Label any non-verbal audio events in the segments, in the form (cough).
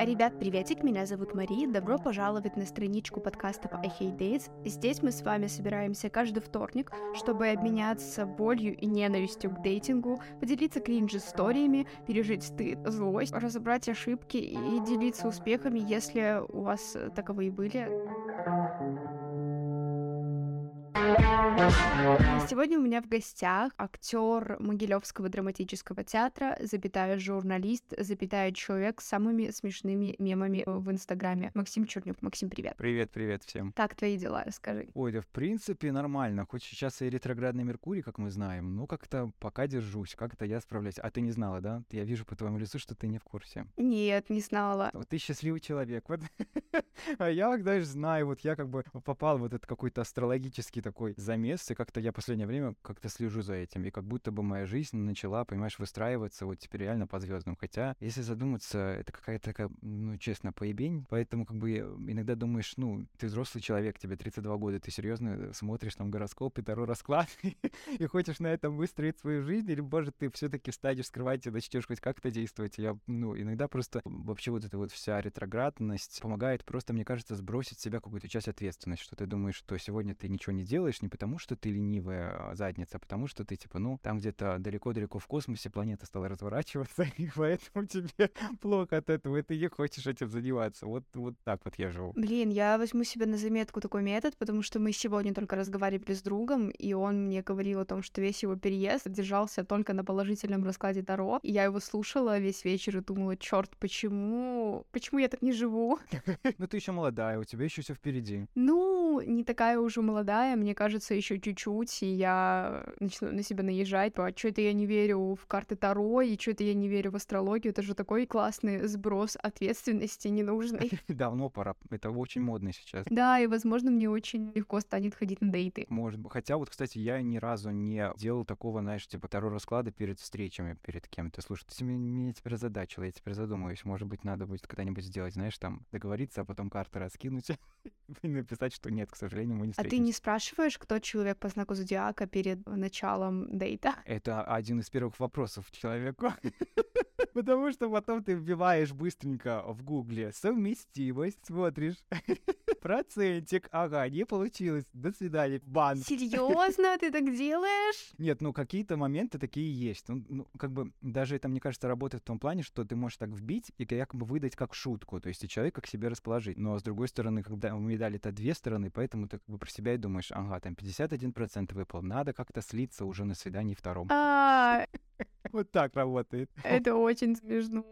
Ребят, приветик, меня зовут Мария, добро пожаловать на страничку подкаста I Hate Dates. Здесь мы с вами собираемся каждый вторник, чтобы обменяться болью и ненавистью к дейтингу, поделиться кринж-историями, пережить стыд, злость, разобрать ошибки и делиться успехами, если у вас таковые были. Сегодня у меня в гостях актер Могилевского драматического театра, запятая журналист, запятая человек с самыми смешными мемами в Инстаграме. Максим Чернюк. Максим, привет. Привет, привет всем. Как твои дела, расскажи. Ой, да в принципе нормально. Хоть сейчас и ретроградный Меркурий, как мы знаем, но как-то пока держусь, как-то я справляюсь. А ты не знала, да? Я вижу по твоему лицу, что ты не в курсе. Нет, не знала. Вот ты счастливый человек. Вот. (laughs) а я, знаешь, знаю, вот я как бы попал в этот какой-то астрологический такой замес, и как-то я последнее время как-то слежу за этим, и как будто бы моя жизнь начала, понимаешь, выстраиваться вот теперь реально по звездам. Хотя, если задуматься, это какая-то такая, ну, честно, поебень, поэтому как бы иногда думаешь, ну, ты взрослый человек, тебе 32 года, ты серьезно смотришь там гороскоп и таро расклад, (laughs) и хочешь на этом выстроить свою жизнь, или, может, ты все таки встанешь с кровати и начнешь хоть как-то действовать. Я, ну, иногда просто вообще вот эта вот вся ретроградность помогает просто, мне кажется, сбросить с себя какую-то часть ответственности, что ты думаешь, что сегодня ты ничего не делаешь, не потому что ты ленивая а, задница, а потому что ты, типа, ну, там где-то далеко-далеко в космосе планета стала разворачиваться, (laughs) и поэтому тебе (laughs) плохо от этого, и ты не хочешь этим заниматься. Вот, вот так вот я живу. Блин, я возьму себе на заметку такой метод, потому что мы сегодня только разговаривали с другом, и он мне говорил о том, что весь его переезд держался только на положительном раскладе Таро, и я его слушала весь вечер и думала, черт, почему, почему я так не живу? (laughs) Ну ты еще молодая, у тебя еще все впереди. Ну, не такая уже молодая, мне кажется, еще чуть-чуть, и я начну на себя наезжать, а что это я не верю в карты Таро, и что это я не верю в астрологию, это же такой классный сброс ответственности ненужный. (laughs) Давно пора, это очень модно сейчас. Да, и, возможно, мне очень легко станет ходить на дейты. Может быть. Хотя вот, кстати, я ни разу не делал такого, знаешь, типа Таро расклада перед встречами, перед кем-то. Слушай, ты меня теперь озадачила, я теперь задумываюсь, может быть, надо будет когда-нибудь сделать, знаешь, там договориться, а потом карты раскинуть (laughs) и написать, что нет, к сожалению, мы не А ты не спрашиваешь, кто человек по знаку зодиака перед началом дейта? (laughs) Это один из первых вопросов человеку. (laughs) Потому что потом ты вбиваешь быстренько в гугле совместимость, смотришь, (laughs) процентик, ага, не получилось, до свидания, бан. Серьезно, ты так делаешь? Нет, ну какие-то моменты такие есть. Ну, ну, как бы даже это, мне кажется, работает в том плане, что ты можешь так вбить и якобы выдать как шутку, то есть и человека к себе расположить. Но с другой стороны, когда у медали-то две стороны, поэтому ты как бы про себя и думаешь, ага, там 51% выпал, надо как-то слиться уже на свидании втором. (laughs) Вот так работает. (laughs) Это очень смешно.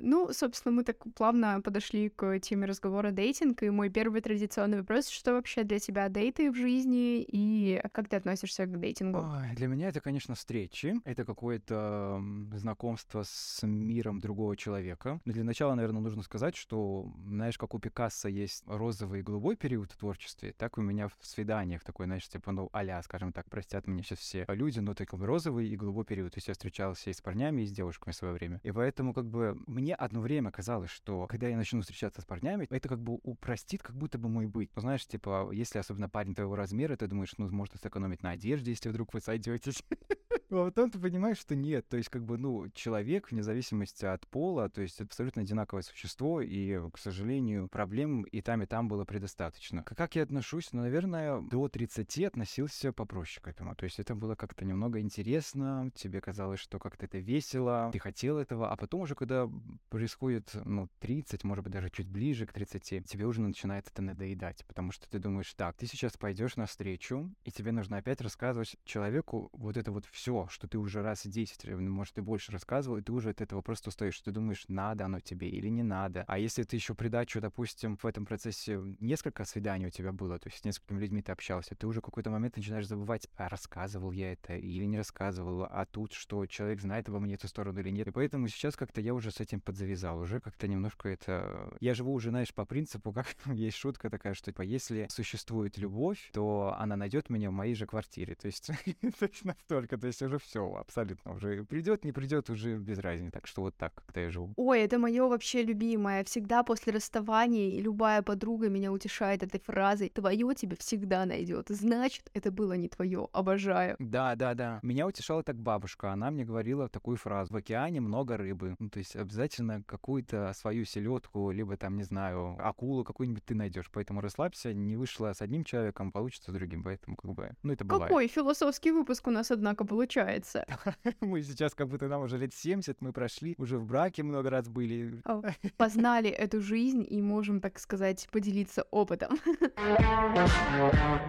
Ну, собственно, мы так плавно подошли к теме разговора дейтинг, и мой первый традиционный вопрос, что вообще для тебя дейты в жизни, и как ты относишься к дейтингу? Ой, для меня это, конечно, встречи, это какое-то знакомство с миром другого человека. Но для начала, наверное, нужно сказать, что, знаешь, как у Пикассо есть розовый и голубой период в творчестве, так у меня в свиданиях такой, знаешь, типа, ну, а скажем так, простят меня сейчас все люди, но такой розовый и голубой период. То есть я встречался и с парнями, и с девушками в свое время. И поэтому, как бы, мне одно время казалось, что когда я начну встречаться с парнями, это как бы упростит как будто бы мой быть. Ну, знаешь, типа, если особенно парень твоего размера, ты думаешь, ну, можно сэкономить на одежде, если вдруг вы сойдетесь. (laughs) А потом ты понимаешь, что нет. То есть, как бы, ну, человек, вне зависимости от пола, то есть абсолютно одинаковое существо, и, к сожалению, проблем и там, и там было предостаточно. Как я отношусь? Ну, наверное, до 30 относился попроще к этому. То есть это было как-то немного интересно, тебе казалось, что как-то это весело, ты хотел этого, а потом уже, когда происходит, ну, 30, может быть, даже чуть ближе к 30, тебе уже начинает это надоедать, потому что ты думаешь, так, ты сейчас пойдешь на встречу, и тебе нужно опять рассказывать человеку вот это вот все, что ты уже раз 10, может, и больше рассказывал, и ты уже от этого просто устаешь, ты думаешь, надо оно тебе или не надо. А если ты еще придачу, допустим, в этом процессе несколько свиданий у тебя было, то есть с несколькими людьми ты общался, ты уже какой-то момент начинаешь забывать, а рассказывал я это или не рассказывал, а тут что, человек знает обо мне эту сторону или нет. И поэтому сейчас как-то я уже с этим подзавязал, уже как-то немножко это... Я живу уже, знаешь, по принципу, как (laughs) есть шутка такая, что типа, если существует любовь, то она найдет меня в моей же квартире. То есть, (laughs) то есть настолько. То есть уже уже все, абсолютно уже придет, не придет, уже без разницы. Так что вот так как-то я живу. Ой, это мое вообще любимое. Всегда после расставаний любая подруга меня утешает этой фразой «Твое тебе всегда найдет». Значит, это было не твое. Обожаю. Да, да, да. Меня утешала так бабушка. Она мне говорила такую фразу. В океане много рыбы. Ну, то есть обязательно какую-то свою селедку, либо там, не знаю, акулу какую-нибудь ты найдешь. Поэтому расслабься, не вышла с одним человеком, получится с другим. Поэтому как бы, ну это бывает. Какой философский выпуск у нас, однако, получается. (laughs) Мы сейчас как будто нам уже лет 70 мы прошли, уже в браке много раз были. (laughs) Познали эту жизнь и можем, так сказать, поделиться опытом.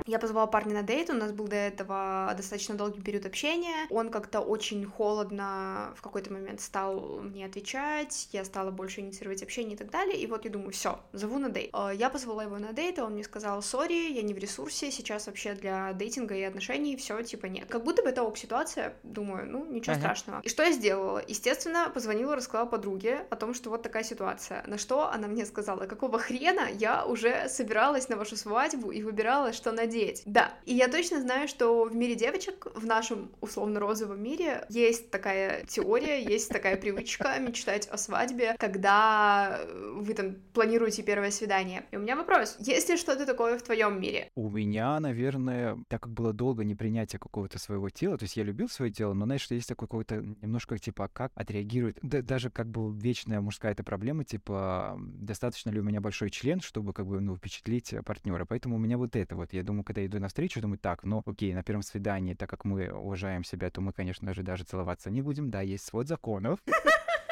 Я позвала парня на дейт, у нас был до этого достаточно долгий период общения. Он как-то очень холодно в какой-то момент стал мне отвечать, я стала больше инициировать общение и так далее. И вот я думаю, все, зову на дейт. А, я позвала его на дейт, а он мне сказал, сори, я не в ресурсе, сейчас вообще для дейтинга и отношений все типа нет. Как будто бы это ок ситуация, думаю, ну ничего ага. страшного. И что я сделала? Естественно, позвонила, рассказала подруге о том, что вот такая ситуация. На что она мне сказала, какого хрена я уже собиралась на вашу свадьбу и выбирала, что надеть. Да, и я точно знаю, что в мире девочек, в нашем условно-розовом мире, есть такая теория, есть такая привычка (laughs) мечтать о свадьбе, когда вы там планируете первое свидание. И у меня вопрос, есть ли что-то такое в твоем мире? У меня, наверное, так как было долго непринятие какого-то своего тела, то есть я любил свое тело, но знаешь, что есть такой какой-то немножко типа, как отреагирует, да, даже как бы вечная мужская эта проблема, типа, достаточно ли у меня большой член, чтобы как бы, ну, впечатлить партнера. Поэтому у меня вот это вот, я думаю, когда я иду на встречу, думаю, так, ну, окей, на первом свидании, так как мы уважаем себя, то мы, конечно же, даже целоваться не будем, да, есть свод законов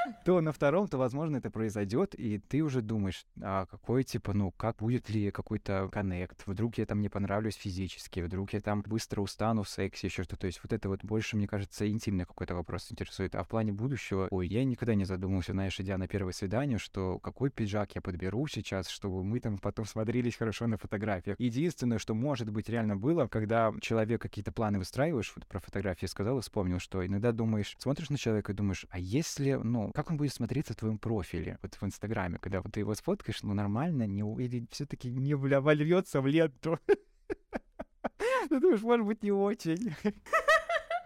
(laughs) то на втором, то, возможно, это произойдет, и ты уже думаешь, а какой, типа, ну, как будет ли какой-то коннект, вдруг я там не понравлюсь физически, вдруг я там быстро устану в сексе, еще что-то. То есть вот это вот больше, мне кажется, интимный какой-то вопрос интересует. А в плане будущего, ой, я никогда не задумывался, знаешь, идя на первое свидание, что какой пиджак я подберу сейчас, чтобы мы там потом смотрелись хорошо на фотографиях. Единственное, что, может быть, реально было, когда человек какие-то планы выстраиваешь, вот про фотографии сказал и вспомнил, что иногда думаешь, смотришь на человека и думаешь, а если, ну, как он будет смотреться в твоем профиле, вот в Инстаграме, когда вот ты его сфоткаешь, ну нормально, не, все-таки не вольется в ленту. (laughs) Ты думаешь, может быть, не очень. (laughs)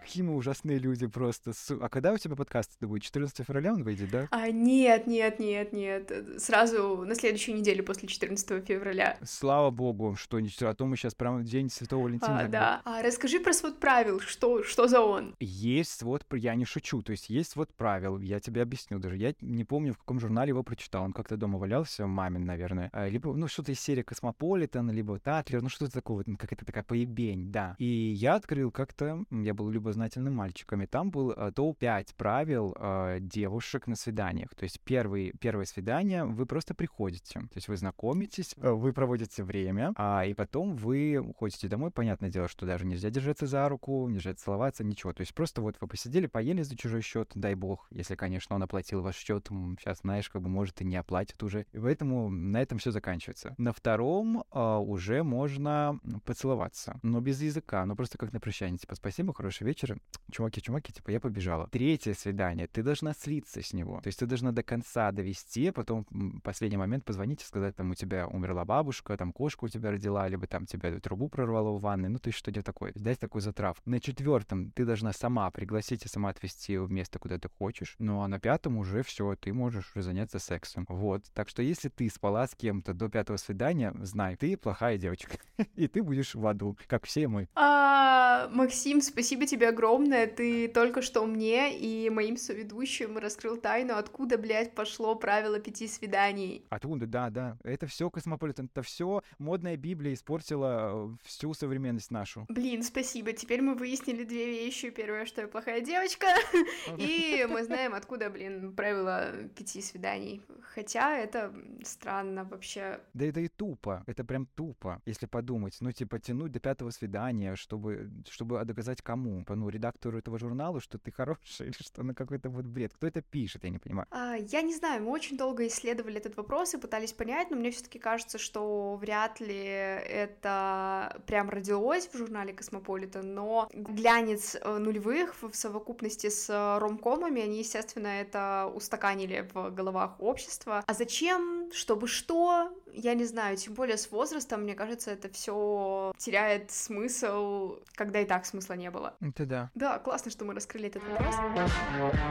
Какие мы ужасные люди просто. А когда у тебя подкаст это будет? 14 февраля он выйдет, да? А, нет, нет, нет, нет. Сразу на следующей неделе после 14 февраля. Слава богу, что не а то мы сейчас прям день Святого Валентина. А, да. А расскажи про свод правил, что, что за он? Есть свод, я не шучу, то есть есть свод правил, я тебе объясню даже. Я не помню, в каком журнале его прочитал. Он как-то дома валялся, мамин, наверное. А, либо, ну, что-то из серии Космополитен, либо Tatler, ну, что-то такое, вот, какая-то такая поебень, да. И я открыл как-то, я был любознательным любознательным мальчиком, и там был э, топ-5 правил э, девушек на свиданиях. То есть первый, первое свидание вы просто приходите, то есть вы знакомитесь, э, вы проводите время, а, и потом вы уходите домой. Понятное дело, что даже нельзя держаться за руку, нельзя целоваться, ничего. То есть просто вот вы посидели, поели за чужой счет, дай бог, если, конечно, он оплатил ваш счет, сейчас, знаешь, как бы может и не оплатит уже. И поэтому на этом все заканчивается. На втором а, уже можно поцеловаться, но без языка, ну просто как на прощание, типа спасибо, хороший вечер, вечера, чуваки, чуваки, типа, я побежала. Третье свидание, ты должна слиться с него. То есть ты должна до конца довести, потом в последний момент позвонить и сказать, там, у тебя умерла бабушка, там, кошка у тебя родила, либо там тебя трубу прорвало в ванной, ну, есть что-то такое. Дать такой затрав. На четвертом ты должна сама пригласить и сама отвезти в место, куда ты хочешь. Ну, а на пятом уже все, ты можешь уже заняться сексом. Вот. Так что если ты спала с кем-то до пятого свидания, знай, ты плохая девочка. (laughs) и ты будешь в аду, как все мы. А, Максим, спасибо тебе огромное. Ты только что мне и моим соведущим раскрыл тайну, откуда, блядь, пошло правило пяти свиданий. Откуда, да, да. Это все космополитен, это все модная Библия испортила э, всю современность нашу. Блин, спасибо. Теперь мы выяснили две вещи. Первое, что я плохая девочка, (laughs) и мы знаем, откуда, блин, правило пяти свиданий. Хотя это странно вообще. Да это и тупо. Это прям тупо, если подумать. Ну, типа, тянуть до пятого свидания, чтобы, чтобы доказать кому? Ну, редактору этого журнала, что ты хороший, (laughs) или что на какой-то вот бред. Кто это пишет, я не понимаю. А, я не знаю, мы очень долго исследовали этот вопрос и пытались понять, но мне все-таки кажется, что вряд ли это прям родилось в журнале Космополита, но глянец э, нулевых в совокупности с ромкомами, они, естественно, это устаканили в головах общества. А зачем чтобы что, я не знаю, тем более с возрастом, мне кажется, это все теряет смысл, когда и так смысла не было. Это да. Да, классно, что мы раскрыли этот вопрос.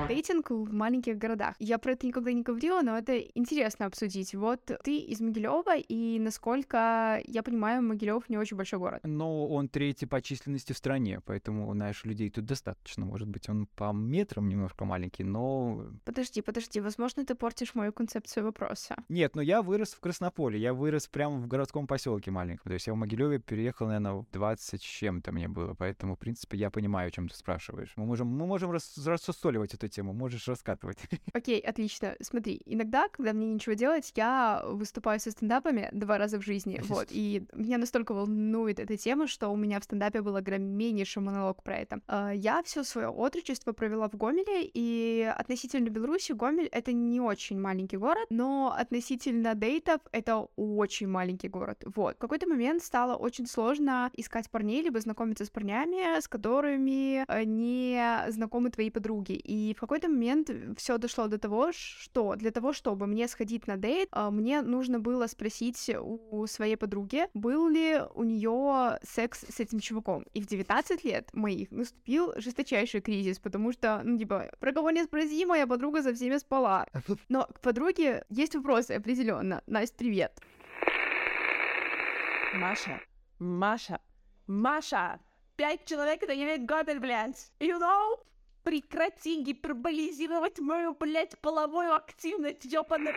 Дейтинг в маленьких городах. Я про это никогда не говорила, но это интересно обсудить. Вот ты из Могилева, и насколько я понимаю, Могилев не очень большой город. Но он третий по численности в стране, поэтому, знаешь, людей тут достаточно. Может быть, он по метрам немножко маленький, но... Подожди, подожди, возможно, ты портишь мою концепцию вопроса. Нет, но я вырос в Краснополе, я вырос прямо в городском поселке маленьком. То есть я в Могилеве переехал, наверное, в 20 с чем-то мне было, поэтому, в принципе, я понимаю, о чем ты спрашиваешь. Мы можем, мы можем рас, рассусоливать эту тему, можешь раскатывать. (laughs) Окей, отлично. Смотри, иногда, когда мне нечего делать, я выступаю со стендапами два раза в жизни, вот, и меня настолько волнует эта тема, что у меня в стендапе был огромнейший монолог про это. А, я все свое отрочество провела в Гомеле, и относительно Беларуси Гомель — это не очень маленький город, но относительно дейтов — это очень маленький город. Вот. В какой-то момент стало очень сложно искать парней, либо знакомиться с парнями, с которыми э, не знакомы твои подруги. И в какой-то момент все дошло до того, что для того, чтобы мне сходить на дейт, э, мне нужно было спросить у своей подруги, был ли у нее секс с этим чуваком. И в 19 лет моих наступил жесточайший кризис, потому что, ну, типа, про кого не спроси, моя подруга со всеми спала. (laughs) Но к подруге есть вопросы определенно. Настя, привет. Маша, Маша, Маша, пять человек это не Габель, блядь. You know? Прекрати гиперболизировать мою, блядь, половую активность, ёбаный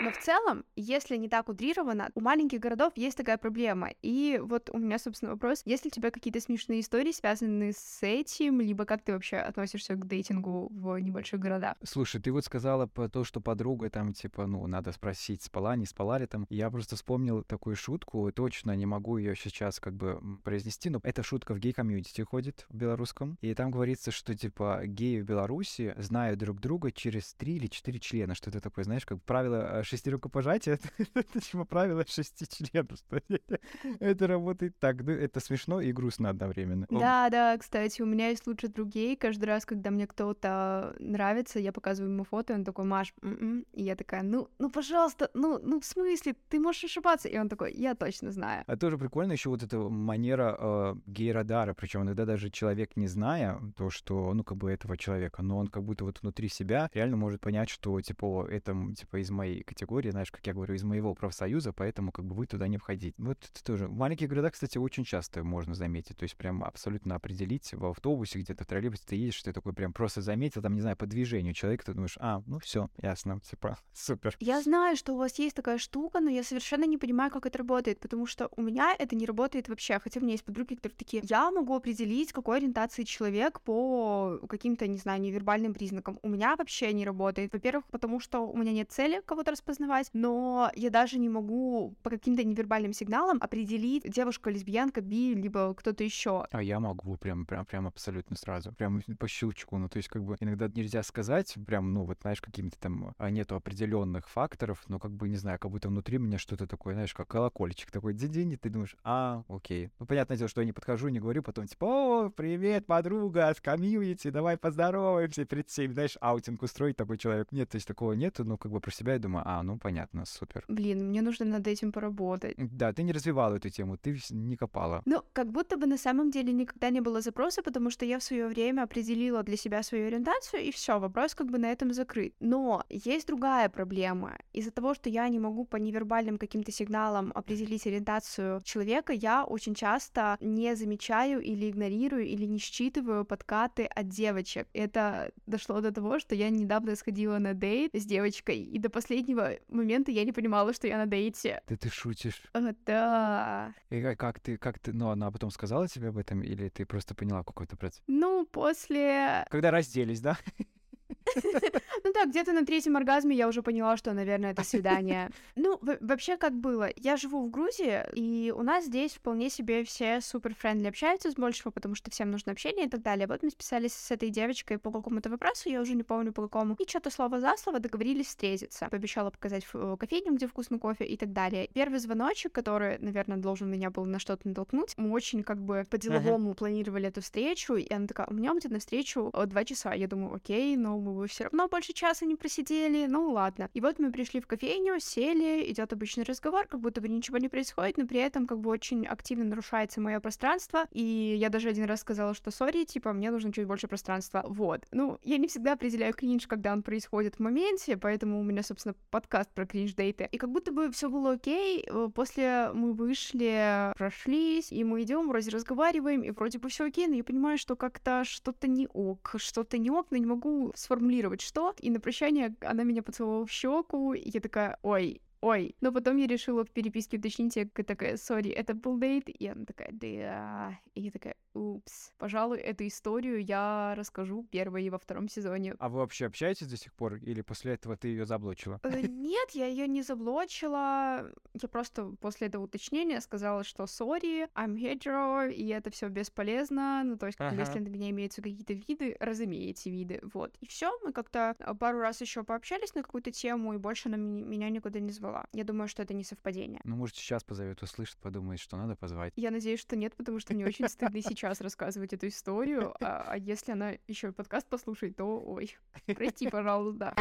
но в целом, если не так утрировано, у маленьких городов есть такая проблема. И вот у меня, собственно, вопрос, есть ли у тебя какие-то смешные истории, связанные с этим, либо как ты вообще относишься к дейтингу в небольших городах? Слушай, ты вот сказала про то, что подруга там, типа, ну, надо спросить, спала, не спала ли там. Я просто вспомнил такую шутку, точно не могу ее сейчас как бы произнести, но эта шутка в гей-комьюнити ходит в белорусском, и там говорится, что, типа, геи в Беларуси знают друг друга через три или четыре члена, что это такое, знаешь, как правило э, шести рукопожатий, (laughs) это, правило шести членов. (laughs) это работает так. Ну, это смешно и грустно одновременно. Да, да, кстати, у меня есть лучший друг гей. Каждый раз, когда мне кто-то нравится, я показываю ему фото, и он такой, Маш, м-м". и я такая, ну, ну, пожалуйста, ну, ну, в смысле, ты можешь ошибаться? И он такой, я точно знаю. А тоже прикольно еще вот эта манера э, гей-радара, причем иногда даже человек, не зная то, что, ну, как бы этого человека, но он как будто вот внутри себя реально может понять, что, типа, это, типа, из моей категории, знаешь, как я говорю, из моего профсоюза, поэтому как бы вы туда не входите. Вот это тоже. В маленьких городах, кстати, очень часто можно заметить, то есть прям абсолютно определить в автобусе, где-то в троллейбусе ты едешь, ты такой прям просто заметил, там, не знаю, по движению человека, ты думаешь, а, ну все, ясно, (laughs) типа, супер. Я знаю, что у вас есть такая штука, но я совершенно не понимаю, как это работает, потому что у меня это не работает вообще, хотя у меня есть подруги, которые такие, я могу определить, какой ориентации человек по каким-то, не знаю, невербальным признакам. У меня вообще не работает. Во-первых, потому что у меня нет цели кого-то распознавать, но я даже не могу по каким-то невербальным сигналам определить, девушка, лесбиянка, би, либо кто-то еще. А я могу прям, прям, прям абсолютно сразу, прям по щелчку. Ну, то есть, как бы иногда нельзя сказать, прям, ну, вот, знаешь, какими-то там а, нету определенных факторов, но как бы, не знаю, как будто внутри меня что-то такое, знаешь, как колокольчик такой, дзень и ты думаешь, а, окей. Ну, понятное дело, что я не подхожу, не говорю, потом типа, о, привет, подруга, с community, давай поздороваемся, перед всеми, знаешь, outing устроить такой человек. Нет, то есть такого нету, но как бы про себя я думаю, а, ну, понятно понятно, супер. Блин, мне нужно над этим поработать. Да, ты не развивала эту тему, ты не копала. Ну, как будто бы на самом деле никогда не было запроса, потому что я в свое время определила для себя свою ориентацию, и все, вопрос как бы на этом закрыт. Но есть другая проблема. Из-за того, что я не могу по невербальным каким-то сигналам определить ориентацию человека, я очень часто не замечаю или игнорирую, или не считываю подкаты от девочек. Это дошло до того, что я недавно сходила на дейт с девочкой, и до последнего момента момента я не понимала, что я на дейте. Да ты шутишь. А, да. И как ты, как ты, ну, она потом сказала тебе об этом, или ты просто поняла какой-то процесс? Ну, после... Когда разделись, да? (laughs) (laughs) Ну да, где-то на третьем оргазме я уже поняла, что, наверное, это свидание. (laughs) Ну, вообще как было? Я живу в Грузии, и у нас здесь вполне себе все супер friendly общаются с большего, потому что всем нужно общение и так далее. Вот мы списались с этой девочкой по какому-то вопросу, я уже не помню по какому, и что-то слово за слово договорились встретиться. Пообещала показать э, кофейню, где вкусный кофе и так далее. Первый звоночек, который, наверное, должен меня был на что-то натолкнуть, мы очень как бы по-деловому планировали эту встречу, и она такая, у меня будет на встречу два часа. Я думаю, окей, но мы вы все равно больше часа не просидели, ну ладно. И вот мы пришли в кофейню, сели, идет обычный разговор, как будто бы ничего не происходит, но при этом как бы очень активно нарушается мое пространство, и я даже один раз сказала, что сори, типа, мне нужно чуть больше пространства, вот. Ну, я не всегда определяю кринж, когда он происходит в моменте, поэтому у меня, собственно, подкаст про кринж-дейты. И как будто бы все было окей, э, после мы вышли, прошлись, и мы идем, вроде разговариваем, и вроде бы все окей, но я понимаю, что как-то что-то не ок, что-то не ок, но не могу сформулировать, что. И на прощание она меня поцеловала в щеку, и я такая, ой, ой. Но потом я решила в переписке уточнить, я такая, сори, это был дейт? И она такая, да. И я такая, упс. Пожалуй, эту историю я расскажу первой и во втором сезоне. А вы вообще общаетесь до сих пор? Или после этого ты ее заблочила? Э, нет, я ее не заблочила. Я просто после этого уточнения сказала, что сори, I'm hetero, и это все бесполезно. Ну, то есть, ага. если на меня имеются какие-то виды, разумеете виды. Вот. И все, мы как-то а, пару раз еще пообщались на какую-то тему, и больше она меня никуда не звала была. Я думаю, что это не совпадение. Ну, может, сейчас позовет, услышит, подумает, что надо позвать. Я надеюсь, что нет, потому что мне очень стыдно сейчас рассказывать эту историю. А, а если она еще подкаст послушает, то ой, прости, пожалуйста.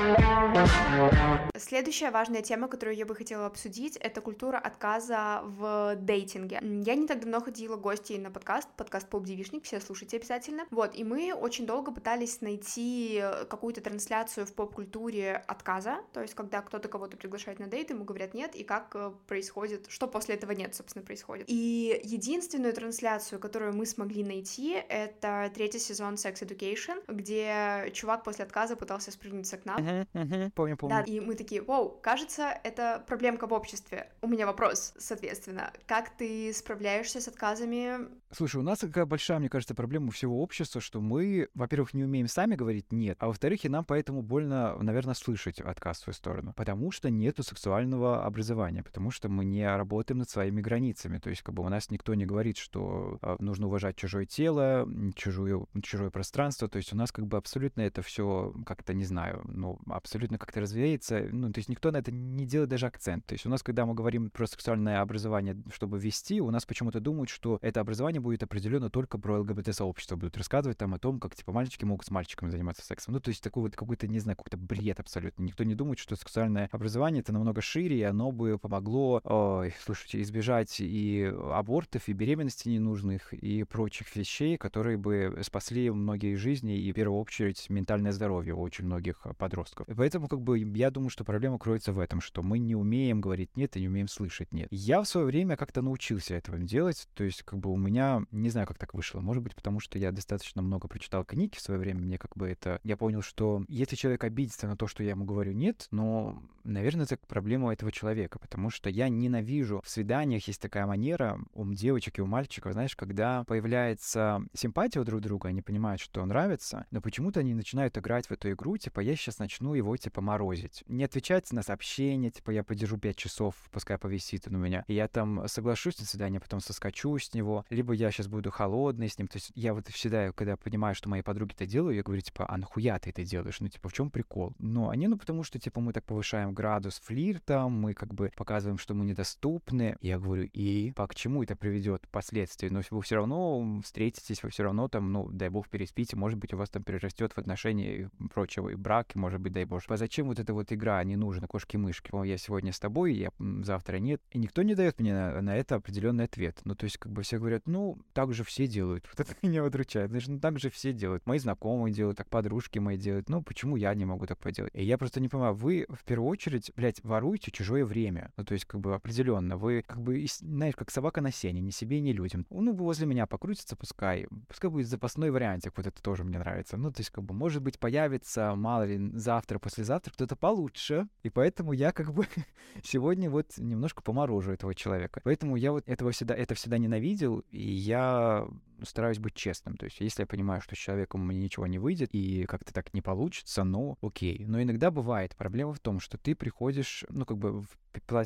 Следующая важная тема, которую я бы хотела обсудить, это культура отказа в дейтинге. Я не так давно ходила гостей на подкаст, подкаст Поп Девишник, все слушайте обязательно. Вот, и мы очень долго пытались найти какую-то трансляцию в поп-культуре отказа, то есть когда кто-то кого-то приглашает на дейт, ему говорят нет, и как э, происходит, что после этого нет, собственно, происходит. И единственную трансляцию, которую мы смогли найти, это третий сезон Sex Education, где чувак после отказа пытался спрыгнуть с окна. Uh-huh, uh-huh. Помню, помню. Да, и мы такие, вау, кажется, это проблемка в обществе. У меня вопрос, соответственно, как ты справляешься с отказами? Слушай, у нас такая большая, мне кажется, проблема всего общества, что мы, во-первых, не умеем сами говорить «нет», а во-вторых, и нам поэтому больно, наверное, слышать отказ в свою сторону, потому что нету сексуального сексуального образования, потому что мы не работаем над своими границами. То есть как бы у нас никто не говорит, что а, нужно уважать чужое тело, чужое, чужое пространство. То есть у нас как бы абсолютно это все как-то, не знаю, ну, абсолютно как-то развеется. Ну, то есть никто на это не делает даже акцент. То есть у нас, когда мы говорим про сексуальное образование, чтобы вести, у нас почему-то думают, что это образование будет определено только про ЛГБТ-сообщество. Будут рассказывать там о том, как, типа, мальчики могут с мальчиками заниматься сексом. Ну, то есть такой вот какой-то, не знаю, какой-то бред абсолютно. Никто не думает, что сексуальное образование — это намного шире, и оно бы помогло, ой, слушайте, избежать и абортов, и беременности ненужных, и прочих вещей, которые бы спасли многие жизни и, в первую очередь, ментальное здоровье у очень многих подростков. Поэтому, как бы, я думаю, что проблема кроется в этом, что мы не умеем говорить «нет» и не умеем слышать «нет». Я в свое время как-то научился этого делать, то есть, как бы, у меня, не знаю, как так вышло, может быть, потому что я достаточно много прочитал книги в свое время, мне как бы это... Я понял, что если человек обидится на то, что я ему говорю «нет», но, наверное, это проблема этого человека, потому что я ненавижу в свиданиях есть такая манера у девочек и у мальчиков, знаешь, когда появляется симпатия у друг друга, они понимают, что нравится, но почему-то они начинают играть в эту игру, типа, я сейчас начну его, типа, морозить. Не отвечать на сообщения, типа, я подержу 5 часов, пускай повисит он у меня, и я там соглашусь на свидание, потом соскочу с него, либо я сейчас буду холодный с ним, то есть я вот всегда, когда понимаю, что мои подруги это делают, я говорю, типа, а нахуя ты это делаешь? Ну, типа, в чем прикол? Но они, ну, потому что, типа, мы так повышаем градус флирта, мы как бы показываем, что мы недоступны. Я говорю, и по к чему это приведет впоследствии? Но вы все равно встретитесь, вы все равно там, ну, дай бог, переспите, может быть, у вас там перерастет в отношении и прочего, и брак, и, может быть, дай бог. А зачем вот эта вот игра не нужна, кошки-мышки? Я сегодня с тобой, я завтра нет. И никто не дает мне на, на это определенный ответ. Ну, то есть, как бы все говорят, ну, так же все делают. (laughs) Вот это меня удручает. Значит, ну, так же все делают. Мои знакомые делают, так подружки мои делают. Ну, почему я не могу так поделать? И я просто не понимаю, вы в первую очередь, блядь, воруете чужое время. Ну, то есть, как бы определенно, вы как бы, знаешь, как собака на сене, ни себе, ни людям. Ну, возле меня покрутится, пускай. Пускай будет запасной вариантик, вот это тоже мне нравится. Ну, то есть, как бы, может быть, появится, мало ли, завтра, послезавтра кто-то получше. И поэтому я как бы (laughs) сегодня вот немножко поморожу этого человека. Поэтому я вот этого всегда, это всегда ненавидел, и я стараюсь быть честным. То есть, если я понимаю, что с человеком мне ничего не выйдет и как-то так не получится, ну, окей. Но иногда бывает проблема в том, что ты приходишь, ну, как бы в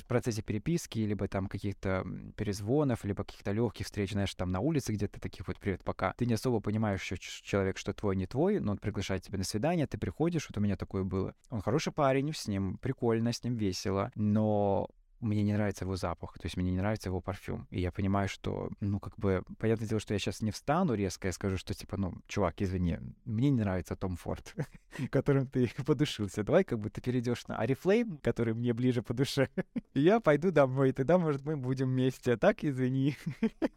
процессе переписки, либо там каких-то перезвонов, либо каких-то легких встреч, знаешь, там на улице где-то таких вот привет пока. Ты не особо понимаешь, что человек, что твой, не твой, но он приглашает тебя на свидание, ты приходишь, вот у меня такое было. Он хороший парень, с ним прикольно, с ним весело, но мне не нравится его запах, то есть мне не нравится его парфюм. И я понимаю, что, ну, как бы, понятное дело, что я сейчас не встану резко и скажу, что, типа, ну, чувак, извини, мне не нравится Том Форд, (laughs) которым ты (laughs) подушился. Давай, как бы, ты перейдешь на Арифлейм, который мне ближе по душе. (laughs) и я пойду домой, и тогда, может, мы будем вместе. А так, извини.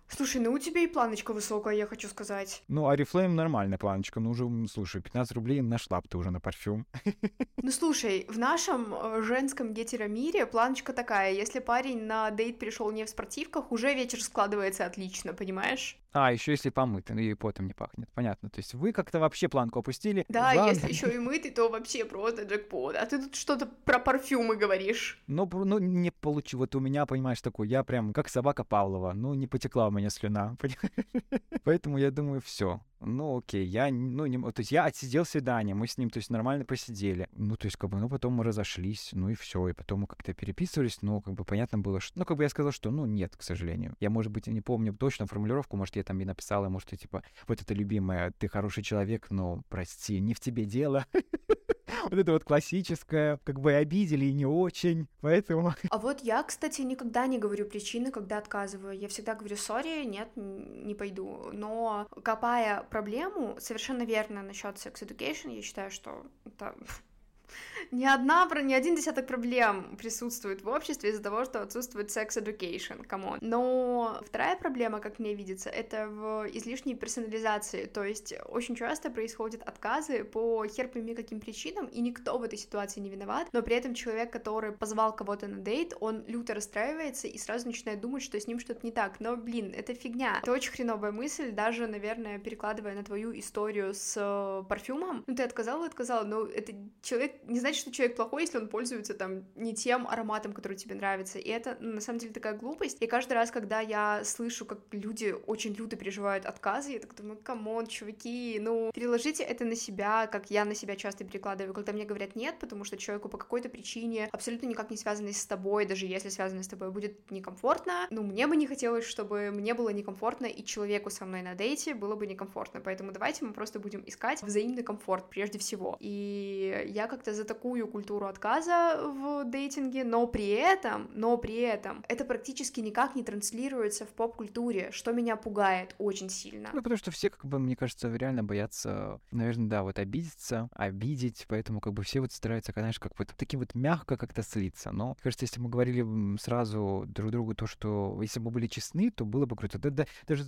Слушай, ну у тебя и планочка высокая, я хочу сказать. Ну, Арифлейм нормальная планочка. Ну, уже, слушай, 15 рублей нашла бы ты уже на парфюм. Ну, слушай, в нашем э, женском гетеромире планочка такая. Если парень на дейт пришел не в спортивках, уже вечер складывается отлично, понимаешь? А, еще если помытый, ну и потом не пахнет. Понятно. То есть вы как-то вообще планку опустили. Да, Ладно. если еще и мытый, то вообще просто джекпот. А ты тут что-то про парфюмы говоришь. Ну, ну не получилось. Вот у меня, понимаешь, такой, я прям как собака Павлова. Ну, не потекла у меня слюна. (laughs) Поэтому я думаю, все ну окей, я, ну, не, то есть я отсидел свидание, мы с ним, то есть нормально посидели, ну, то есть как бы, ну, потом мы разошлись, ну и все, и потом мы как-то переписывались, но как бы понятно было, что, ну, как бы я сказал, что, ну, нет, к сожалению. Я, может быть, не помню точно формулировку, может, я там и написала, может, и типа, вот это любимое, ты хороший человек, но, прости, не в тебе дело. (laughs) Вот это вот классическое, как бы обидели и не очень, поэтому... (laughs) А вот я, кстати, никогда не говорю причины, когда отказываю. Я всегда говорю, sorry, нет, не пойду. Но копая проблему, совершенно верно насчет sex education, я считаю, что это (laughs) ни одна, ни один десяток проблем присутствует в обществе из-за того, что отсутствует sex education, come on. Но вторая проблема, как мне видится, это в излишней персонализации, то есть очень часто происходят отказы по хер пойми каким причинам, и никто в этой ситуации не виноват, но при этом человек, который позвал кого-то на date, он люто расстраивается и сразу начинает думать, что с ним что-то не так, но, блин, это фигня. Это очень хреновая мысль, даже, наверное, перекладывая на твою историю с парфюмом, ну ты отказал и отказал, но это человек не значит, что человек плохой, если он пользуется там не тем ароматом, который тебе нравится. И это на самом деле такая глупость. И каждый раз, когда я слышу, как люди очень люто переживают отказы, я так думаю, come on, чуваки, ну, переложите это на себя, как я на себя часто перекладываю, когда мне говорят нет, потому что человеку по какой-то причине, абсолютно никак не связанной с тобой, даже если связанной с тобой, будет некомфортно, ну, мне бы не хотелось, чтобы мне было некомфортно, и человеку со мной на дейте было бы некомфортно, поэтому давайте мы просто будем искать взаимный комфорт прежде всего. И я как-то за такую культуру отказа в дейтинге, но при этом, но при этом это практически никак не транслируется в поп-культуре, что меня пугает очень сильно. Ну, потому что все, как бы, мне кажется, реально боятся, наверное, да, вот обидеться, обидеть, поэтому как бы все вот стараются, знаешь, как вот таким вот мягко как-то слиться. Но, кажется, если мы говорили сразу друг другу то, что если бы мы были честны, то было бы круто. Да, да, даже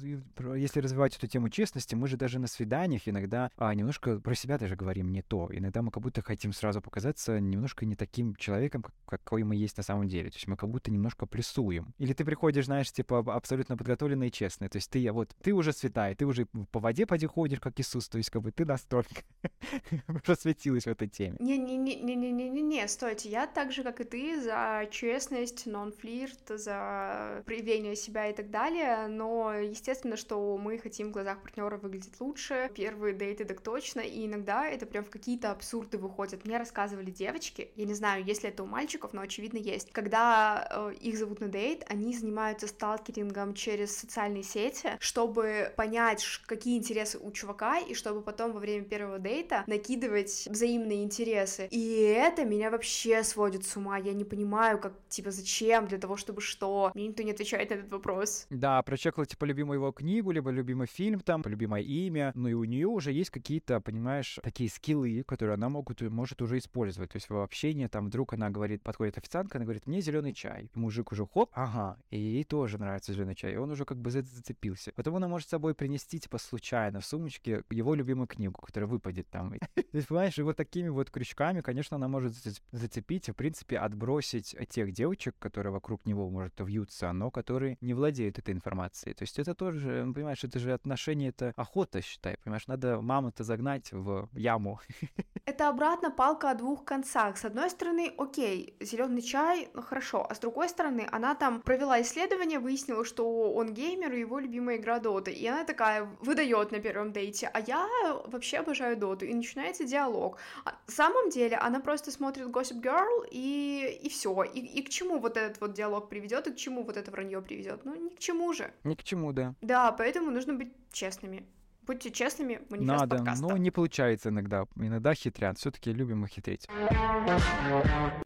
если развивать эту тему честности, мы же даже на свиданиях иногда а, немножко про себя даже говорим не то. Иногда мы как будто хотим сразу показать оказаться немножко не таким человеком, какой мы есть на самом деле. То есть мы как будто немножко плюсуем. Или ты приходишь, знаешь, типа абсолютно подготовленный и честный. То есть ты вот, ты уже святая, ты уже по воде поди ходишь, как Иисус. То есть как бы ты настолько (laughs) просветилась в этой теме. Не-не-не-не-не-не-не, стойте. Я так же, как и ты, за честность, нон-флирт, за проявление себя и так далее. Но естественно, что мы хотим в глазах партнера выглядеть лучше. Первые дейты так точно. И иногда это прям в какие-то абсурды выходят. Мне рассказывали рассказывали девочки, я не знаю, есть ли это у мальчиков, но очевидно есть, когда э, их зовут на дейт, они занимаются сталкерингом через социальные сети, чтобы понять, какие интересы у чувака, и чтобы потом во время первого дейта накидывать взаимные интересы. И это меня вообще сводит с ума, я не понимаю, как, типа, зачем, для того, чтобы что. Мне никто не отвечает на этот вопрос. Да, прочекала, типа, любимую его книгу, либо любимый фильм там, любимое имя, ну и у нее уже есть какие-то, понимаешь, такие скиллы, которые она могут, может уже использовать использовать. То есть в общении там вдруг она говорит, подходит официантка, она говорит, мне зеленый чай. И мужик уже хоп, ага, и ей тоже нравится зеленый чай. И он уже как бы за это зацепился. Потом она может с собой принести, типа, случайно в сумочке его любимую книгу, которая выпадет там. (laughs) То есть, понимаешь, и вот такими вот крючками, конечно, она может зацепить в принципе, отбросить тех девочек, которые вокруг него, может, вьются, но которые не владеют этой информацией. То есть это тоже, ну, понимаешь, это же отношение, это охота, считай, понимаешь, надо маму-то загнать в яму. (laughs) Это обратно палка о двух концах. С одной стороны, окей, зеленый чай, ну хорошо, а с другой стороны, она там провела исследование, выяснила, что он геймер и его любимая игра Дота, и она такая выдает на первом дейте, а я вообще обожаю Доту, и начинается диалог. А на самом деле, она просто смотрит Gossip Girl, и, и все. И, и к чему вот этот вот диалог приведет, и к чему вот это вранье приведет? Ну, ни к чему же. Ни к чему, да. Да, поэтому нужно быть честными Будьте честными, манифест Надо, подкаста. но не получается иногда. Иногда хитрят. Все-таки любим и хитрить.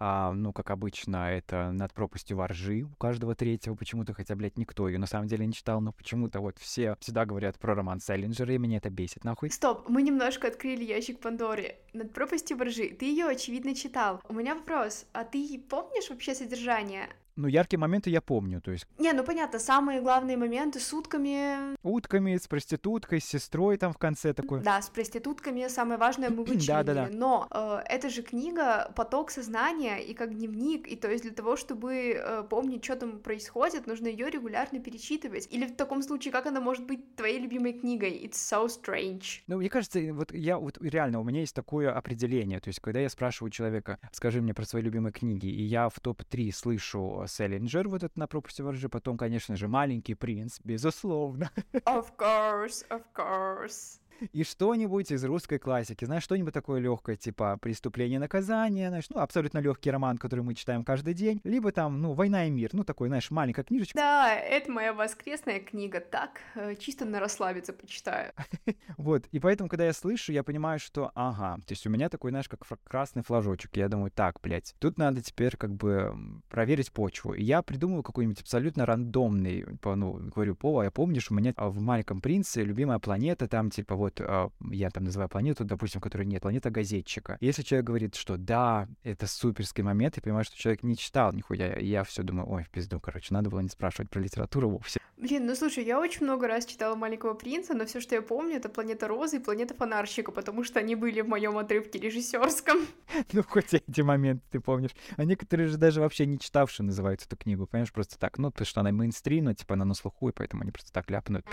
А, ну, как обычно, это над пропастью воржи у каждого третьего. Почему-то, хотя, блядь, никто ее на самом деле не читал, но почему-то вот все всегда говорят про роман Селлинджера, и меня это бесит нахуй. Стоп, мы немножко открыли ящик Пандоры. Над пропастью воржи. Ты ее, очевидно, читал. У меня вопрос. А ты помнишь вообще содержание? Ну, яркие моменты я помню, то есть Не, ну понятно, самые главные моменты с утками. утками, с проституткой, с сестрой там в конце такой. Да, с проститутками самое важное мы (clears throat) вычленили. Да-да-да. Но э, это же книга поток сознания и как дневник, и то есть для того, чтобы э, помнить, что там происходит, нужно ее регулярно перечитывать. Или в таком случае, как она может быть твоей любимой книгой? It's so strange. Ну, мне кажется, вот я вот реально, у меня есть такое определение. То есть, когда я спрашиваю человека, скажи мне про свои любимые книги, и я в топ-3 слышу Селлинджер, вот это на пропасти воржи, потом, конечно же, Маленький принц, безусловно. Of course, of course. И что-нибудь из русской классики, знаешь, что-нибудь такое легкое, типа «Преступление наказание», знаешь, ну, абсолютно легкий роман, который мы читаем каждый день, либо там, ну, «Война и мир», ну, такой, знаешь, маленькая книжечка. Да, это моя воскресная книга. Так, э, чисто на расслабиться почитаю. (laughs) Вот, и поэтому, когда я слышу, я понимаю, что, ага, то есть у меня такой, знаешь, как красный флажочек. Я думаю, так, блядь, тут надо теперь как бы проверить почву. И я придумываю какой-нибудь абсолютно рандомный, ну, говорю, Пова, я помнишь, у меня а, в «Маленьком принце» любимая планета, там, типа, вот, а, я там называю планету, допустим, которой нет, планета газетчика. Если человек говорит, что да, это суперский момент, я понимаю, что человек не читал нихуя, я все думаю, ой, в пизду, короче, надо было не спрашивать про литературу вовсе. Блин, ну слушай, я очень много раз читала «Маленького принца», но все, что я помню, это «Планета Розы» и «Планета фонарщика», потому что они были в моем отрывке режиссерском. (laughs) Ну, хоть эти моменты ты помнишь. А некоторые же даже вообще не читавшие называют эту книгу, понимаешь, просто так. Ну, потому что она мейнстрим, ну, типа она на слуху, и поэтому они просто так ляпнут.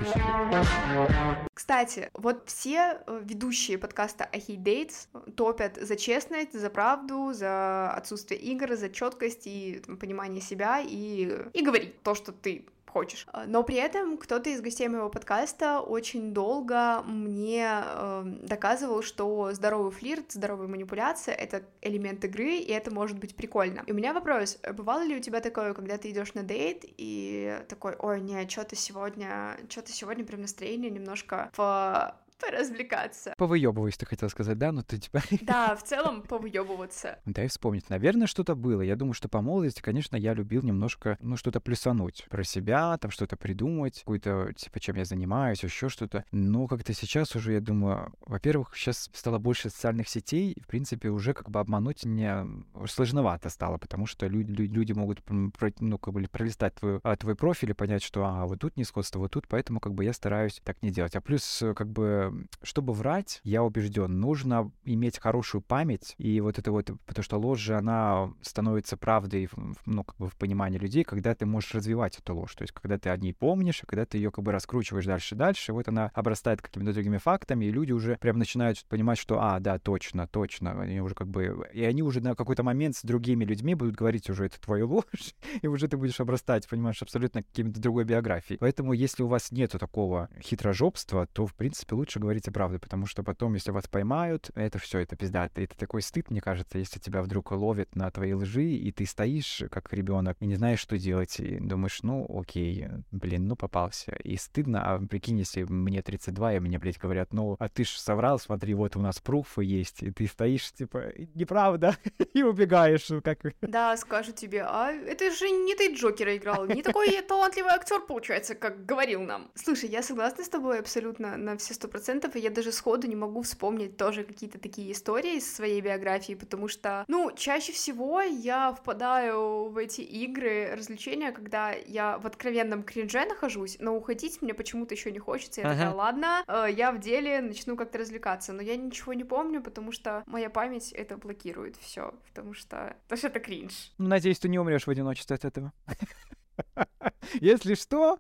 Кстати, вот все э, ведущие подкаста Dates э, топят за честность, за правду, за отсутствие игр, за четкость и там, понимание себя и, и говорить то, что ты хочешь. А, Но при этом кто-то из гостей моего подкаста очень долго мне э, доказывал, что здоровый флирт, здоровая манипуляция — это элемент игры, и это может быть прикольно. И у меня вопрос, э, бывало ли у тебя такое, когда ты идешь на дейт и такой, ой, не, что-то сегодня, что-то сегодня прям настроение немножко по поразвлекаться. Повыебываюсь, ты хотел сказать, да? Ну, ты типа... (laughs) Да, в целом повыебываться. Дай вспомнить. Наверное, что-то было. Я думаю, что по молодости, конечно, я любил немножко, ну, что-то плюсануть про себя, там что-то придумать, какую-то, типа, чем я занимаюсь, еще что-то. Но как-то сейчас уже, я думаю, во-первых, сейчас стало больше социальных сетей, и, в принципе, уже как бы обмануть мне сложновато стало, потому что люди, люди могут, ну, как бы пролистать твой, а, твой профиль и понять, что, ага, вот тут несходство, вот тут, поэтому как бы я стараюсь так не делать. А плюс, как бы, чтобы врать, я убежден, нужно иметь хорошую память, и вот это вот, потому что ложь же, она становится правдой, ну, как бы в понимании людей, когда ты можешь развивать эту ложь, то есть когда ты о ней помнишь, а когда ты ее как бы раскручиваешь дальше и дальше, вот она обрастает какими-то другими фактами, и люди уже прям начинают понимать, что, а, да, точно, точно, они уже как бы, и они уже на какой-то момент с другими людьми будут говорить уже, это твою ложь, (laughs) и уже ты будешь обрастать, понимаешь, абсолютно какими-то другой биографией. Поэтому, если у вас нету такого хитрожопства, то, в принципе, лучше говорите правду, потому что потом, если вас поймают, это все, это пизда. Это такой стыд, мне кажется, если тебя вдруг ловят на твоей лжи, и ты стоишь, как ребенок, и не знаешь, что делать, и думаешь, ну, окей, блин, ну, попался. И стыдно, а прикинь, если мне 32, и мне, блядь, говорят, ну, а ты ж соврал, смотри, вот у нас пруфы есть, и ты стоишь, типа, неправда, (laughs) и убегаешь, ну, как... (laughs) Да, скажут тебе, а это же не ты Джокера играл, не такой (laughs) талантливый актер получается, как говорил нам. Слушай, я согласна с тобой абсолютно на все сто процентов, и я даже сходу не могу вспомнить тоже какие-то такие истории из своей биографии, потому что, ну, чаще всего я впадаю в эти игры, развлечения, когда я в откровенном кринже нахожусь, но уходить мне почему-то еще не хочется. Я такая, Ага. ладно, э, я в деле начну как-то развлекаться, но я ничего не помню, потому что моя память это блокирует все, потому что, потому что это кринж. Ну, надеюсь, ты не умрешь в одиночестве от этого. (laughs) Если что,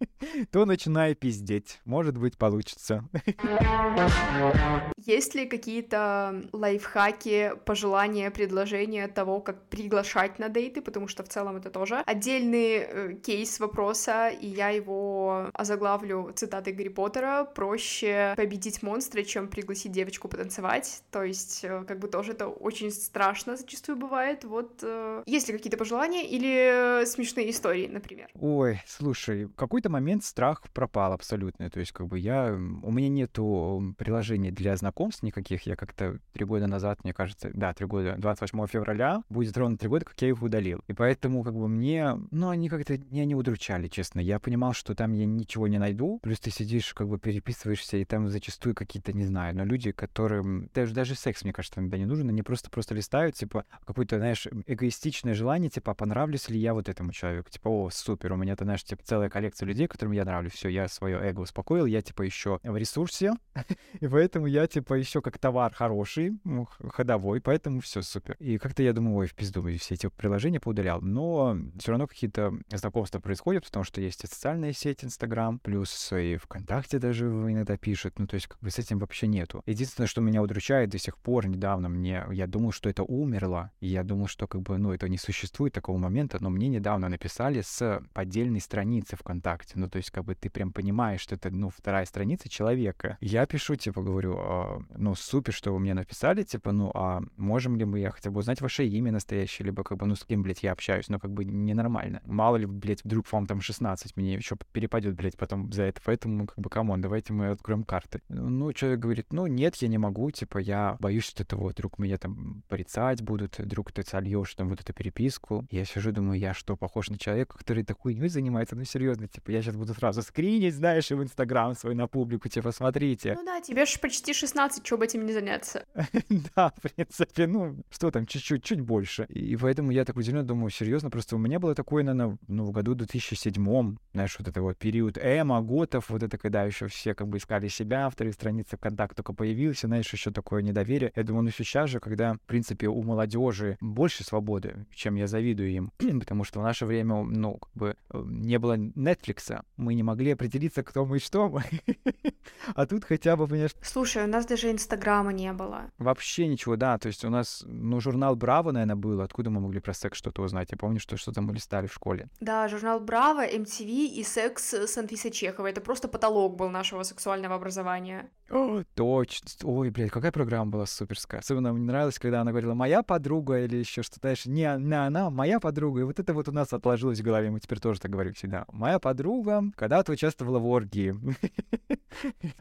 (laughs) то начинай пиздеть. Может быть, получится. (laughs) Есть ли какие-то лайфхаки, пожелания, предложения того, как приглашать на дейты, потому что в целом это тоже отдельный э, кейс вопроса, и я его озаглавлю цитатой Гарри Поттера «Проще победить монстра, чем пригласить девочку потанцевать», то есть э, как бы тоже это очень страшно зачастую бывает, вот э, есть ли какие-то пожелания или смешные истории, например? Ой, слушай, в какой-то момент страх пропал абсолютно, то есть как бы я, у меня нету приложений для знакомств никаких, я как-то три года назад, мне кажется, да, три года, 28 февраля, будет ровно три года, как я их удалил. И поэтому как бы мне, ну, они как-то меня не удручали, честно. Я понимал, что там я ничего не найду, плюс ты сидишь, как бы переписываешься, и там зачастую какие-то, не знаю, но люди, которым даже, даже секс, мне кажется, иногда не нужен, они просто просто листают, типа, какое-то, знаешь, эгоистичное желание, типа, а понравлюсь ли я вот этому человеку? Типа, о, супер, у меня, ты знаешь, типа, целая коллекция людей, которым я нравлюсь. Все, я свое эго успокоил, я, типа, еще в ресурсе, (laughs) и поэтому я, типа, еще как товар хороший, ну, ходовой, поэтому все супер. И как-то я думаю, ой, в пизду, все эти приложения поудалял. Но все равно какие-то знакомства происходят, потому что есть и социальная сеть Инстаграм, плюс и ВКонтакте даже иногда пишут. Ну, то есть, как бы с этим вообще нету. Единственное, что меня удручает до сих пор, недавно мне, я думал, что это умерло, и я думал, что как бы, ну, это не существует такого момента, но мне недавно написали с поддельной страницы ВКонтакте. Ну, то есть, как бы ты прям понимаешь, что это, ну, вторая страница человека. Я пишу, типа, говорю, а, ну, супер, что вы мне написали, типа, ну, а можем ли мы, я хотя бы узнать ваше имя настоящее, либо, как бы, ну, с кем, блядь, я общаюсь, но, как бы, ненормально. Мало ли, блядь, вдруг вам там 16, мне еще перепадет, блядь, потом за это, поэтому, как бы, come on, давайте мы откроем карты. Ну, человек говорит, ну, нет, я не могу, типа, я боюсь, что это вот, вдруг меня там порицать будут, вдруг ты сольешь там вот эту переписку. Я сижу, думаю, я что, похож на человека, который такой не занимается? Ну, серьезно, типа, я сейчас буду сразу скринить, знаешь, и в Инстаграм свой на публику, типа, смотрите. Ну да, тебе же почти 16, чего бы этим не заняться. (laughs) Да, в принципе, ну, что там, чуть-чуть, чуть больше. И поэтому я так удивлен, думаю, серьезно, просто у меня было такое, наверное, ну, в году 2007, знаешь, вот это вот период эмо, готов, вот это когда еще все как бы искали себя, вторые страницы ВКонтакте только появился, знаешь, еще такое недоверие. Я думаю, ну сейчас же, когда, в принципе, у молодежи больше свободы, чем я завидую им, (clears throat) потому что в наше время, ну, как бы э, не было Netflix, мы не могли определиться, кто мы и что мы. (laughs) А тут хотя бы, понимаешь... Слушай, у нас даже Инстаграма не было. Вообще ничего, да. То есть у нас, ну, журнал Браво, наверное, был. Откуда мы могли про секс что-то узнать? Я помню, что что-то мы листали в школе. Да, журнал Браво, MTV и секс с Анфисой Чеховой. Это просто потолок был нашего сексуального образования. О, точно. Ой, блядь, какая программа была суперская. Особенно мне нравилось, когда она говорила «моя подруга» или еще что-то. Знаешь, не, не она, моя подруга. И вот это вот у нас отложилось в голове. Мы теперь тоже так говорим всегда. Моя подруга когда-то участвовала в оргии. (laughs)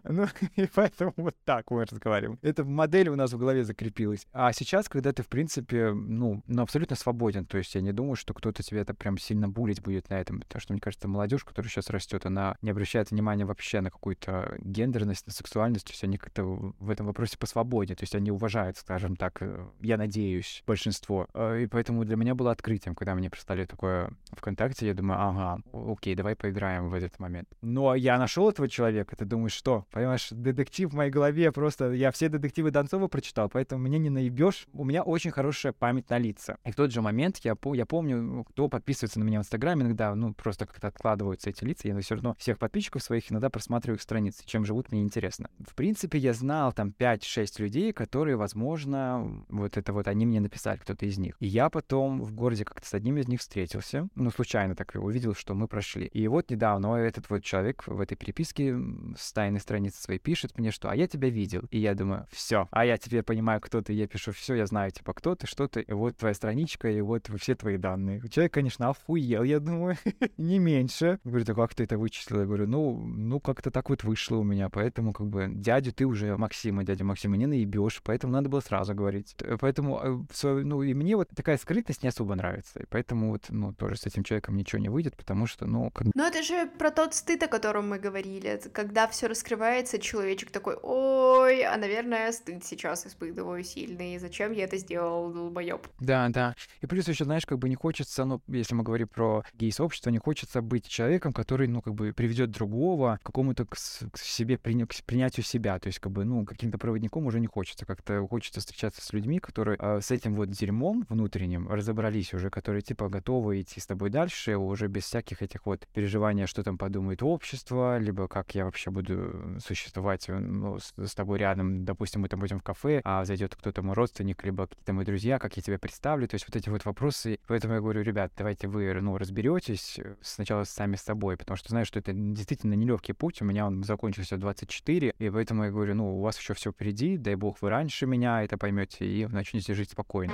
Ну, и поэтому вот так мы разговариваем. Эта модель у нас в голове закрепилась. А сейчас, когда ты, в принципе, ну, ну, абсолютно свободен, то есть я не думаю, что кто-то тебя это прям сильно булить будет на этом, потому что, мне кажется, молодежь, которая сейчас растет, она не обращает внимания вообще на какую-то гендерность, на сексуальность, то есть они как-то в этом вопросе посвободнее, то есть они уважают, скажем так, э, я надеюсь, большинство. Э, и поэтому для меня было открытием, когда мне прислали такое ВКонтакте, я думаю, ага, окей, давай поиграем в этот момент. Но я нашел этого человека, ты думаешь, что? Понимаешь, детектив в моей голове просто... Я все детективы Донцова прочитал, поэтому мне не наебешь. У меня очень хорошая память на лица. И в тот же момент я, я помню, ну, кто подписывается на меня в Инстаграме, иногда, ну, просто как-то откладываются эти лица. Я все равно всех подписчиков своих иногда просматриваю их страницы. Чем живут, мне интересно. В принципе, я знал там 5-6 людей, которые, возможно, вот это вот они мне написали, кто-то из них. И я потом в городе как-то с одним из них встретился. Ну, случайно так увидел, что мы прошли. И вот недавно этот вот человек в этой переписке с тайной страницы своей пишет мне, что «а я тебя видел». И я думаю, все, а я теперь понимаю, кто ты. Я пишу, все, я знаю, типа, кто ты, что ты, и вот твоя страничка, и вот все твои данные. Человек, конечно, охуел, я думаю, (laughs) не меньше. Говорю, да как ты это вычислил? Я говорю, ну, ну как-то так вот вышло у меня, поэтому как бы дядю ты уже Максима, дядя Максима не наебешь, поэтому надо было сразу говорить. Поэтому, э, ну, и мне вот такая скрытность не особо нравится, и поэтому вот, ну, тоже с этим человеком ничего не выйдет, потому что, ну, как... Ну, это же про тот стыд, о котором мы говорили, когда все раскрывается, человечек такой, ой, а, наверное, стыд сейчас испытываю сильный, зачем я это сделал, долбоёб. Да, да. И плюс еще, знаешь, как бы не хочется, ну, если мы говорим про гей-сообщество, не хочется быть человеком, который, ну, как бы приведет другого к какому-то к, к себе, при, к принятию себя. То есть, как бы, ну, каким-то проводником уже не хочется. Как-то хочется встречаться с людьми, которые э, с этим вот дерьмом внутренним разобрались уже, которые, типа, готовы идти с тобой дальше, уже без всяких этих вот переживаний, что там подумает общество, либо как я вообще буду буду существовать ну, с, с тобой рядом, допустим, мы там будем в кафе, а зайдет кто-то мой родственник, либо какие-то мои друзья, как я тебя представлю, то есть вот эти вот вопросы. Поэтому я говорю, ребят, давайте вы, ну, разберетесь сначала сами с собой, потому что знаю, что это действительно нелегкий путь, у меня он закончился в 24, и поэтому я говорю, ну, у вас еще все впереди, дай бог вы раньше меня это поймете и начнете жить спокойно.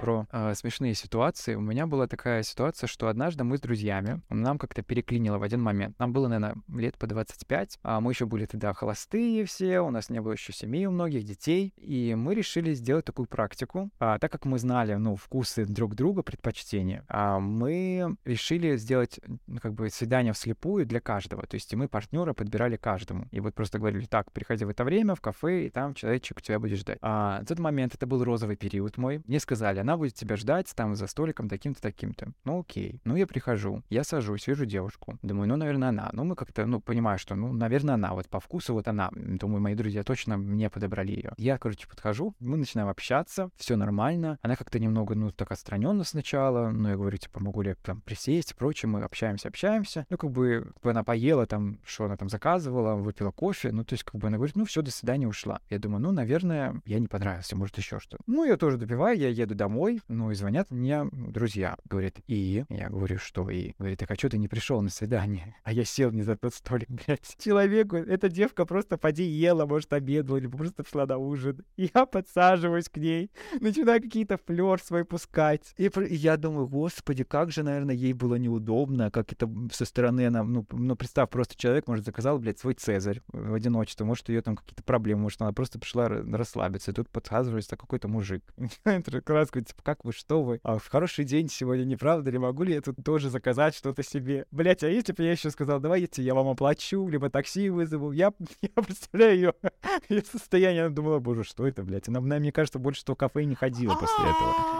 Про э, смешные ситуации. У меня была такая ситуация, что однажды мы с друзьями, нам как-то переклинило в один момент. Нам было, наверное, лет по 25, а мы еще были тогда холостые все, у нас не было еще семьи у многих, детей, и мы решили сделать такую практику. А, так как мы знали, ну, вкусы друг друга, предпочтения, а, мы решили сделать, как бы, свидание вслепую для каждого. То есть мы партнера подбирали каждому. И вот просто говорили, так, приходи в это время в кафе, и там человечек тебя будет ждать. А в тот момент это был розовый период мой. Мне сказали, она будет тебя ждать там за столиком таким-то, таким-то. Ну окей. Ну я прихожу, я сажусь, вижу девушку. Думаю, ну, наверное, она. Ну мы как-то, ну, понимаю, что, ну, наверное, она. Вот по вкусу вот она. Думаю, мои друзья точно мне подобрали ее. Я, короче, подхожу, мы начинаем общаться, все нормально. Она как-то немного, ну, так отстраненно сначала. Ну, я говорю, типа, могу ли там присесть, прочее. Мы общаемся, общаемся. Ну, как бы, как бы она поела там, что она там заказывала, выпила кофе. Ну, то есть, как бы она говорит, ну, все, до свидания, ушла. Я думаю, ну, наверное, я не понравился, может, еще что. Ну, я тоже допиваю, я еду домой, ну, и звонят мне друзья. Говорит, и? Я говорю, что и? Говорит, так а что ты не пришел на свидание? А я сел не за тот столик, блядь. Человеку, эта девка просто поди ела, может, обедала, или просто пошла на ужин. Я подсаживаюсь к ней, начинаю какие-то флер свой пускать. И, и я думаю, господи, как же, наверное, ей было неудобно, как это со стороны она, ну, ну, представь, просто человек, может, заказал, блядь, свой Цезарь в одиночестве, может, ее там какие-то проблемы, может, она просто пришла расслабиться, и тут подсказывается какой-то мужик. (laughs) Краску, типа, как вы, что вы? А в хороший день сегодня, не правда ли? Могу ли я тут тоже заказать что-то себе? Блять, а если бы я еще сказал, давайте я вам оплачу, либо такси вызову, я, (laughs) я представляю ее, (laughs) ее состояние, она думала, боже, что это, блядь? Она, мне кажется, больше что кафе не ходила после этого.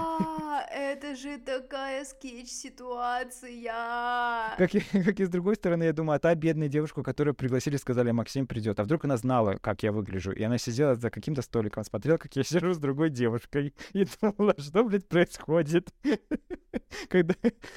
А, это же такая скетч-ситуация. Как и, (laughs) как и с другой стороны, я думаю, а та бедная девушка, которую пригласили, сказали, Максим придет. А вдруг она знала, как я выгляжу. И она сидела за каким-то столиком, смотрела, как я сижу с другой девушкой. (laughs) И думала, что, блядь, происходит? (laughs) Когда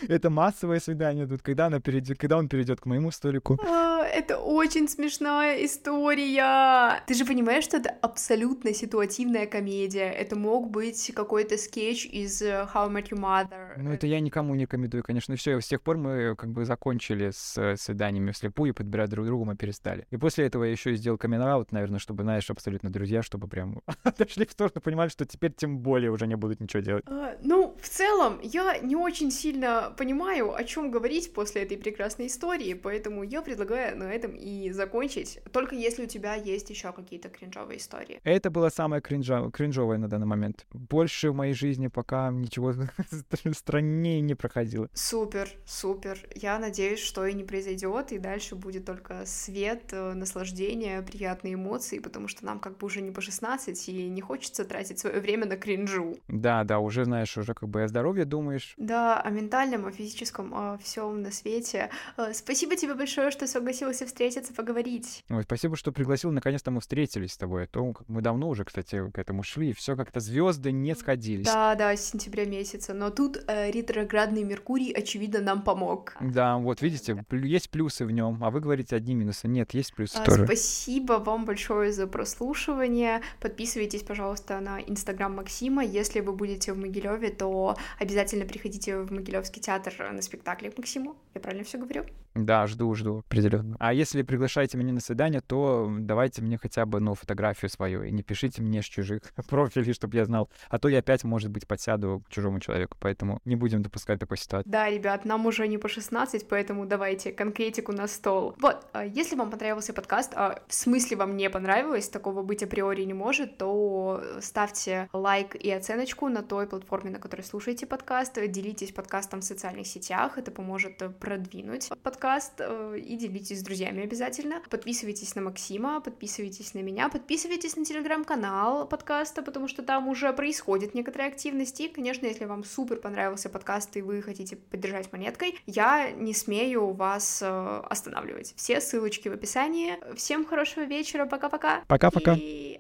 это массовое свидание тут, когда она перейдет, когда он перейдет к моему столику. А, это очень смешная история. Ты же понимаешь, что это абсолютно ситуативная комедия. Это мог быть какой-то скетч из э, How I Met Your Mother. Ну, это я никому не рекомендую, конечно. Все, с тех пор мы как бы закончили с э, свиданиями вслепую, подбирать друг друга мы перестали. И после этого я еще и сделал камин наверное, чтобы, знаешь, абсолютно друзья, чтобы прям (laughs) отошли в сторону, понимали, что теперь тем более уже не будут ничего делать. А, ну, в целом, я не очень сильно понимаю, о чем говорить после этой прекрасной истории, поэтому я предлагаю на этом и закончить, только если у тебя есть еще какие-то кринжовые истории. Это было самое кринжо... кринжовое на данный момент. Больше в моей жизни пока ничего (laughs) страннее не проходило. Супер, супер. Я надеюсь, что и не произойдет, и дальше будет только свет, э, наслаждение, приятные эмоции, потому что нам как бы уже не по 16, и не хочется тратить свое время на кринжу. Да, да, уже знаешь, уже как бы о здоровье думаешь. Да, о ментальном, о физическом, о всем на свете. Э, спасибо тебе большое, что согласился встретиться, поговорить. Ой, спасибо, что пригласил. Наконец-то мы встретились с тобой. А то мы давно уже, кстати, к этому шли, и все как-то звезды не сходились. Да, да, с сентября месяца. Но тут э, ретроградный Меркурий, очевидно, нам помог. Да, вот видите, есть плюсы в нем, а вы говорите одни минусы. Нет, есть плюсы а, тоже. Спасибо вам большое за прослушивание. Подписывайтесь, пожалуйста, на инстаграм Максима. Если вы будете в Могилеве, то обязательно приходите в Могилевский театр на спектакле к Максиму. Я правильно все говорю? Да, жду, жду, определенно. А если приглашаете меня на свидание, то давайте мне хотя бы, ну, фотографию свою, и не пишите мне с чужих (laughs) профилей, чтобы я знал. А то я опять, может быть, подсяду к чужому человеку, поэтому не будем допускать такой ситуации. Да, ребят, нам уже не по 16, поэтому давайте конкретику на стол. Вот, а если вам понравился подкаст, а в смысле вам не понравилось, такого быть априори не может, то ставьте лайк и оценочку на той платформе, на которой слушаете подкаст, делитесь подкастом в социальных сетях, это поможет продвинуть подкаст, э, и делитесь с друзьями обязательно. Подписывайтесь на Максима, подписывайтесь на меня, подписывайтесь на телеграм-канал подкаста, потому что там уже происходит некоторая активность, и, конечно, если вам супер понравился подкаст и вы хотите поддержать монеткой, я не смею вас э, останавливать. Все ссылочки в описании. Всем хорошего вечера, пока-пока. Пока-пока. И